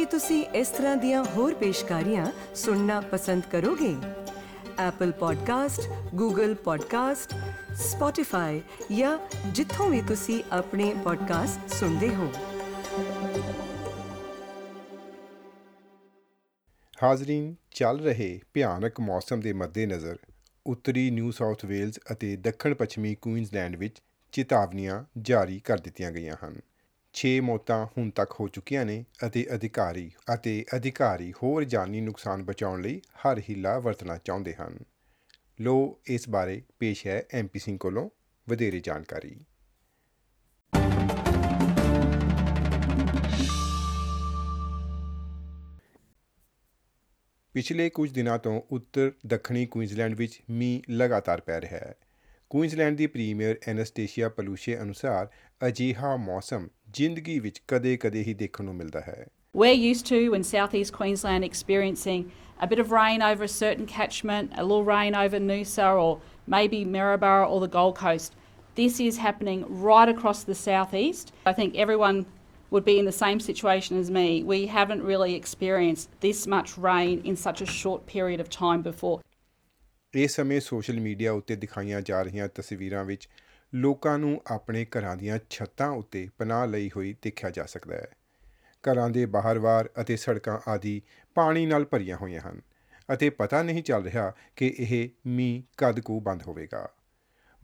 ਕੀ ਤੁਸੀਂ ਇਸ ਤਰ੍ਹਾਂ ਦੀਆਂ ਹੋਰ ਪੇਸ਼ਕਾਰੀਆਂ ਸੁਣਨਾ ਪਸੰਦ ਕਰੋਗੇ Apple podcast Google podcast Spotify ਜਾਂ ਜਿੱਥੋਂ ਵੀ ਤੁਸੀਂ ਆਪਣੇ ਪੋਡਕਾਸਟ ਸੁਣਦੇ ਹੋ ਹਾਜ਼ਰੀਨ ਚੱਲ ਰਹੇ ਭਿਆਨਕ ਮੌਸਮ ਦੇ ਮੱਦੇਨਜ਼ਰ ਉੱਤਰੀ ਨਿਊ ਸਾਊਥ ਵੇਲਜ਼ ਅਤੇ ਦੱਖਣ ਪੱਛਮੀ ਕੁਇਨਜ਼ਲੈਂਡ ਵਿੱਚ ਚੇਤਾਵਨੀਆਂ ਜਾਰੀ ਕਰ ਦਿੱਤੀਆਂ ਗਈਆਂ ਹਨ 6 ਮੌਤਾਂ ਹੁਣ ਤੱਕ ਹੋ ਚੁੱਕੀਆਂ ਨੇ ਅਤੇ ਅਧਿਕਾਰੀ ਅਤੇ ਅਧਿਕਾਰੀ ਹੋਰ ਜਾਨੀ ਨੁਕਸਾਨ ਬਚਾਉਣ ਲਈ ਹਰ ਹਿੱਲਾ ਵਰਤਣਾ ਚਾਹੁੰਦੇ ਹਨ ਲੋ ਇਸ ਬਾਰੇ ਪੇਸ਼ ਹੈ ਐਮਪੀ ਸਿੰਘ ਕੋਲੋਂ ਵਧੇਰੇ ਜਾਣਕਾਰੀ ਪਿਛਲੇ ਕੁਝ ਦਿਨਾਂ ਤੋਂ ਉੱਤਰ ਦੱਖਣੀ ਕੁਇਨਜ਼ਲੈਂਡ ਵਿੱਚ ਮੀਂਹ ਲਗਾਤਾਰ ਪੈ ਰਿਹਾ ਹੈ ਕੁਇਨਜ਼ਲੈਂਡ ਦੀ ਪ੍ਰੀਮੀਅਰ ਐਨਸਟੇਸ਼ੀਆ ਪਲੂਸ਼ੇ ਅਨੁਸਾਰ ਅਜੀਹਾ ਮੌਸਮ ਜ਼ਿੰਦਗੀ ਵਿੱਚ ਕਦੇ-ਕਦੇ ਹੀ ਦੇਖਣ ਨੂੰ ਮਿਲਦਾ ਹੈ We're used to in southeast Queensland experiencing a bit of rain over a certain catchment, a little rain over Noosa or maybe Maryborough or the Gold Coast. This is happening right across the southeast. I think everyone would be in the same situation as me. We haven't really experienced this much rain in such a short period of time before. ਇਸ ਸਮੇਂ social media ਉੱਤੇ ਦਿਖਾਈਆਂ ਜਾ ਰਹੀਆਂ ਤਸਵੀਰਾਂ ਵਿੱਚ ਲੋਕਾਂ ਨੂੰ ਆਪਣੇ ਘਰਾਂ ਦੀਆਂ ਛੱਤਾਂ ਉੱਤੇ ਪਨਾਹ ਲਈ ਹੋਈ ਦੇਖਿਆ ਜਾ ਸਕਦਾ ਹੈ ਘਰਾਂ ਦੇ ਬਾਹਰਵਾਰ ਅਤੇ ਸੜਕਾਂ ਆਦੀ ਪਾਣੀ ਨਾਲ ਭਰੀਆਂ ਹੋਈਆਂ ਹਨ ਅਤੇ ਪਤਾ ਨਹੀਂ ਚੱਲ ਰਿਹਾ ਕਿ ਇਹ ਮੀਂਹ ਕਦ ਕੋ ਬੰਦ ਹੋਵੇਗਾ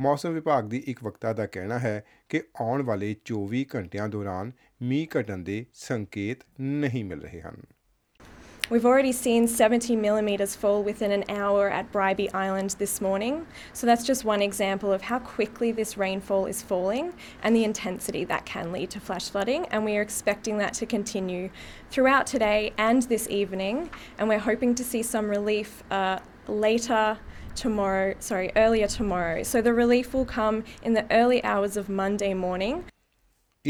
ਮੌਸਮ ਵਿਭਾਗ ਦੀ ਇੱਕ ਵਕਤਾ ਦਾ ਕਹਿਣਾ ਹੈ ਕਿ ਆਉਣ ਵਾਲੇ 24 ਘੰਟਿਆਂ ਦੌਰਾਨ ਮੀਂਹ ਘਟਣ ਦੇ ਸੰਕੇਤ ਨਹੀਂ ਮਿਲ ਰਹੇ ਹਨ We've already seen 70 millimetres fall within an hour at Bribey Island this morning, so that's just one example of how quickly this rainfall is falling and the intensity that can lead to flash flooding. And we are expecting that to continue throughout today and this evening, and we're hoping to see some relief uh, later tomorrow, sorry, earlier tomorrow. So the relief will come in the early hours of Monday morning.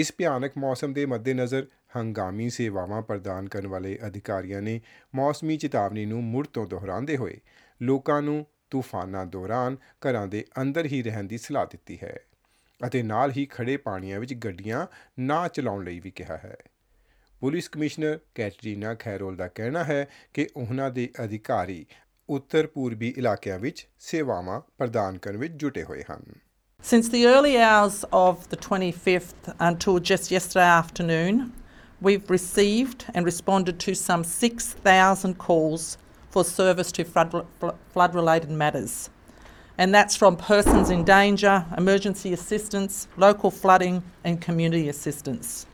ਇਸ ਭਿਆਨਕ ਮੌਸਮ ਹੰਗਾਮੀ ਸੇਵਾਵਾਂ ਪ੍ਰਦਾਨ ਕਰਨ ਵਾਲੇ ਅਧਿਕਾਰੀਆਂ ਨੇ ਮੌਸਮੀ ਚੇਤਾਵਨੀ ਨੂੰ ਮੁੜ ਤੋਂ ਦੁਹਰਾਉਂਦੇ ਹੋਏ ਲੋਕਾਂ ਨੂੰ ਤੂਫਾਨਾਂ ਦੌਰਾਨ ਘਰਾਂ ਦੇ ਅੰਦਰ ਹੀ ਰਹਿਣ ਦੀ ਸਲਾਹ ਦਿੱਤੀ ਹੈ ਅਤੇ ਨਾਲ ਹੀ ਖੜੇ ਪਾਣੀਆਂ ਵਿੱਚ ਗੱਡੀਆਂ ਨਾ ਚਲਾਉਣ ਲਈ ਵੀ ਕਿਹਾ ਹੈ ਪੁਲਿਸ ਕਮਿਸ਼ਨਰ ਕੈਟਰੀਨਾ ਖੈਰੋਲ ਦਾ ਕਹਿਣਾ ਹੈ ਕਿ ਉਹਨਾਂ ਦੇ ਅਧਿਕਾਰੀ ਉੱਤਰ ਪੂਰਬੀ ਇਲਾਕਿਆਂ ਵਿੱਚ ਸੇਵਾਵਾਂ ਪ੍ਰਦਾਨ ਕਰਨ ਵਿੱਚ ਜੁਟੇ ਹੋਏ ਹਨ Since the early hours of the 25th until just yesterday afternoon, We've received and responded to some 6,000 calls for service to flood, flood related matters. And that's from persons in danger, emergency assistance, local flooding, and community assistance.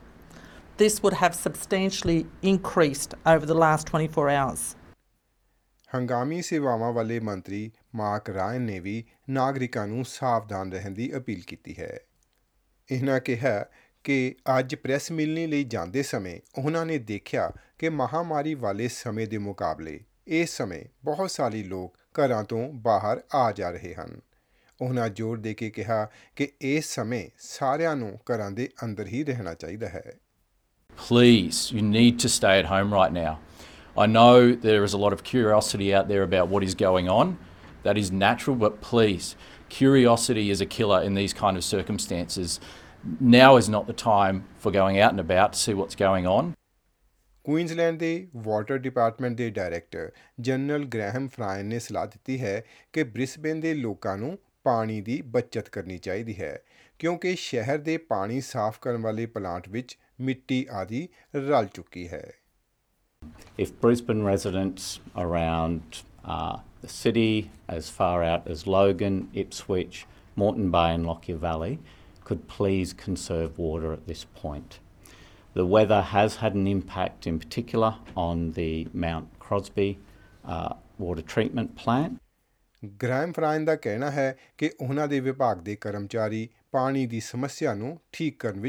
This would have substantially increased over the last 24 hours. ਹੰਗਾਮੀ ਸੇਵਾਵਾਂ ਵਾਲੇ ਮੰਤਰੀ mark Ryan ਨੇ ਵੀ ਨਾਗਰਿਕਾਂ ਨੂੰ ਸਾਵਧਾਨ ਰਹਿਣ ਦੀ appeal ਕੀਤੀ ਹੈ। ਇਹਨਾਂ ਕਿਹਾ ਕਿ ਅੱਜ ਪ੍ਰੈਸ ਮਿਲਣੀ ਲਈ ਜਾਂਦੇ ਸਮੇਂ ਉਹਨਾਂ ਨੇ ਦੇਖਿਆ ਕਿ ਮਹਾਮਾਰੀ ਵਾਲੇ ਸਮੇਂ ਦੇ ਮੁਕਾਬਲੇ ਇਸ ਸਮੇਂ ਬਹੁਤ ਸਾਰੇ ਲੋਕ ਘਰਾਂ ਤੋਂ ਬਾਹਰ ਆ ਜਾ ਰਹੇ ਹਨ ਉਹਨਾਂ ਜ਼ੋਰ ਦੇ ਕੇ ਕਿਹਾ ਕਿ ਇਸ ਸਮੇਂ ਸਾਰਿਆਂ ਨੂੰ ਘਰਾਂ ਦੇ ਅੰਦਰ ਹੀ ਰਹਿਣਾ ਚਾਹੀਦਾ ਹੈ Please, you need to stay at home right now. I know there is a lot of curiosity out there about what is going on. That is natural, but please, curiosity is a killer in these kind of circumstances. now is not the time for going out and about to see what's going on. Queensland ਦੇ water department ਦੇ director general Graham Fraine ਨੇ ਸਲਾਹ ਦਿੱਤੀ ਹੈ ਕਿ Brisbane ਦੇ ਲੋਕਾਂ ਨੂੰ ਪਾਣੀ ਦੀ ਬਚਤ ਕਰਨੀ ਚਾਹੀਦੀ ਹੈ ਕਿਉਂਕਿ ਸ਼ਹਿਰ ਦੇ ਪਾਣੀ ਸਾਫ਼ ਕਰਨ ਵਾਲੇ ਪਲਾਂਟ ਵਿੱਚ ਮਿੱਟੀ ਆਦਿ ਰਲ ਚੁੱਕੀ ਹੈ If Brisbane residents around uh, the city as far out as Logan, Ipswich, Moreton Bay and Lockyer Valley could please conserve water at this point. The weather has had an impact in particular on the Mount Crosby uh, water treatment plant. Graham ਫਰਾਇਨ ਦਾ ਕਹਿਣਾ ਹੈ ਕਿ ਉਹਨਾਂ ਦੇ ਵਿਭਾਗ ਦੇ ਕਰਮਚਾਰੀ ਪਾਣੀ ਦੀ ਸਮੱਸਿਆ ਨੂੰ ਠੀਕ ਕਰਨ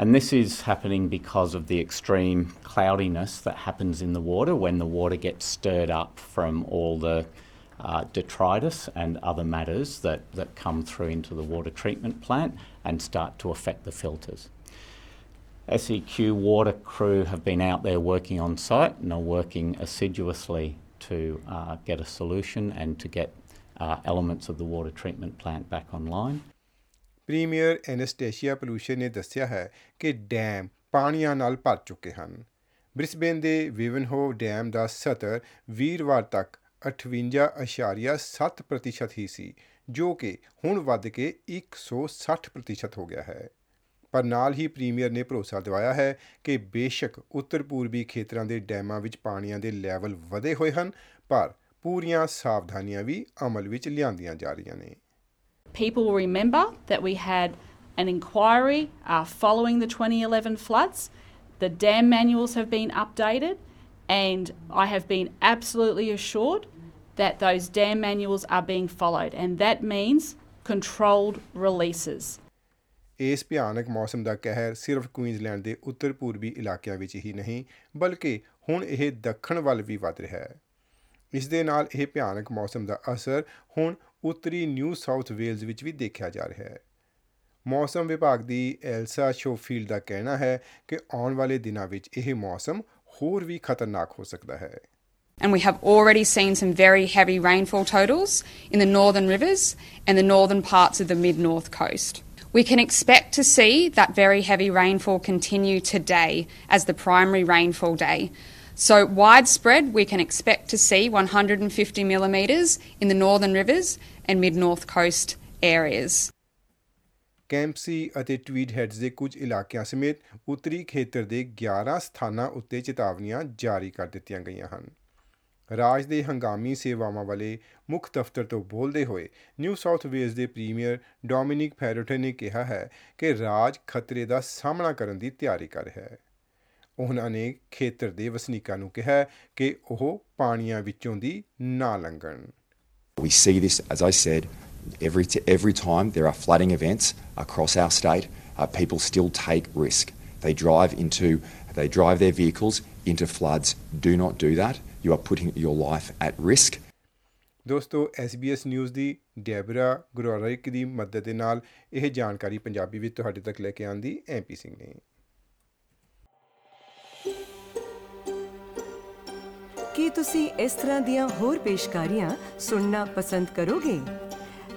And this is happening because of the extreme cloudiness that happens in the water when the water gets stirred up from all the uh, detritus and other matters that, that come through into the water treatment plant and start to affect the filters. SEQ water crew have been out there working on site and are working assiduously to uh, get a solution and to get uh, elements of the water treatment plant back online. Premier Anastasia pollution ne ਦੱਸਿਆ hai ki dam ਪਾਣੀਆਂ ਨਾਲ ਭਰ ਚੁੱਕੇ ਹਨ Brisbane ਦੇ ਵਿਵਨਹੋਵ dam ਦਾ ਸਤਰ ਵੀਰਵਾਰ 58.7 ਹੀ ਸੀ ਜੋ ਕਿ ਹੁਣ ਵੱਧ ਕੇ 160 ਹੋ ਗਿਆ ਹੈ ਪਰ ਨਾਲ ਹੀ ਪ੍ਰੀਮੀਅਰ ਨੇ ਭਰੋਸਾ ਦਿਵਾਇਆ ਹੈ ਕਿ ਬੇਸ਼ੱਕ ਉੱਤਰ ਪੂਰਬੀ ਖੇਤਰਾਂ ਦੇ ਡੈਮਾਂ ਵਿੱਚ ਪਾਣੀਆਂ ਦੇ ਲੈਵਲ ਵਧੇ ਹੋਏ ਹਨ ਪਰ ਪੂਰੀਆਂ ਸਾਵਧਾਨੀਆਂ ਵੀ ਅਮਲ ਵਿੱਚ ਲਿਆਂਦੀਆਂ ਜਾ ਰਹੀਆਂ ਨੇ People will remember that we had an inquiry uh, following the 2011 floods. The dam manuals have been updated. And I have been absolutely assured that those dam manuals are being followed, and that means controlled releases. ਇਸ ਭਿਆਨਕ ਮੌਸਮ ਦਾ ਕਹਿਰ ਸਿਰਫ Queensland ਦੇ ਉੱਤਰ-ਪੂਰਬੀ ਇਲਾਕਿਆਂ ਵਿੱਚ ਹੀ ਨਹੀਂ ਬਲਕਿ ਹੁਣ ਇਹ ਦੱਖਣ ਵੱਲ ਵੀ ਵੱਧ ਰਿਹਾ ਹੈ। ਇਸ ਦੇ ਨਾਲ ਇਹ ਭਿਆਨਕ ਮੌਸਮ ਦਾ ਅਸਰ ਹੁਣ ਉੱਤਰੀ ਨਿਊ ਸਾਊਥ ਵੇਲਜ਼ ਵਿੱਚ ਵੀ ਦੇਖਿਆ ਜਾ ਰਿਹਾ ਹੈ। ਮੌਸਮ ਵਿਭਾਗ ਦੀ ਐਲਸਾ ਸ਼ੋਫੀਲਡ ਦਾ ਕਹਿਣਾ ਹੈ ਕਿ ਆਉਣ ਵਾਲੇ ਦਿਨਾਂ ਵਿੱਚ ਇਹ ਮੌਸਮ ਹੋਰ ਵੀ ਖਤਰਨਾਕ ਹੋ ਸਕਦਾ ਹੈ and we have already seen some very heavy rainfall totals in the northern rivers and the northern parts of the mid north coast. We can expect to see that very heavy rainfall continue today as the primary rainfall day. So, widespread, we can expect to see 150 millimetres in the northern rivers and mid north coast areas. ਕੈਂਪਸੀ ਅਤੇ tweed heads ਦੇ ਕੁਝ ਇਲਾਕਿਆਂ ਸਮੇਤ ਉੱਤਰੀ ਖੇਤਰ ਦੇ 11 ਸਥਾਨਾਂ ਉੱਤੇ ਚੇਤਾਵਨੀਆਂ ਜਾਰੀ ਕਰ ਦਿੱਤੀਆਂ ਗਈਆਂ ਹਨ। ਰਾਜ ਦੇ ਹੰਗਾਮੀ ਸੇਵਾਵਾਂ ਵਾਲੇ ਮੁੱਖ ਦਫ਼ਤਰ ਤੋਂ ਬੋਲਦੇ ਹੋਏ ਨਿਊ ਸਾਊਥ ਵੇਸ ਦੇ ਪ੍ਰੀਮੀਅਰ ਡੋਮਿਨਿਕ ਫੈਰੋਟੇ ਨੇ ਕਿਹਾ ਹੈ ਕਿ ਰਾਜ ਖਤਰੇ ਦਾ ਸਾਹਮਣਾ ਕਰਨ ਦੀ ਤਿਆਰੀ ਕਰ ਰਿਹਾ ਹੈ। ਉਹਨਾਂ ਨੇ ਖੇਤਰ ਦੇ ਵਸਨੀਕਾਂ ਨੂੰ ਕਿਹਾ ਕਿ ਉਹ ਪਾਣੀਆਂ ਵਿੱਚੋਂ ਦੀ ਨਾ ਲੰਘਣ। We see this as I said every, every time there are flooding events across our state, uh, people still take risk. They drive into, they drive their vehicles into floods. Do not do that. You are putting your life at risk. ਦੋਸਤੋ SBS news ਦੀ Debra ਗੁਰਵਾਰਿਕ ਦੀ ਮਦਦ ਦੇ ਨਾਲ ਇਹ ਜਾਣਕਾਰੀ ਪੰਜਾਬੀ ਵਿੱਚ ਤੁਹਾਡੇ ਤੱਕ ਲੈ ਕੇ ਆਂਦੀ ਐਮਪੀ ਸਿੰਘ ਨੇ ਕੀ ਤੁਸੀਂ ਇਸ ਤਰ੍ਹਾਂ ਦੀਆਂ ਹੋਰ ਪੇਸ਼ਕਾਰੀਆਂ ਸੁਣਨਾ ਪਸੰਦ ਕਰੋਗੇ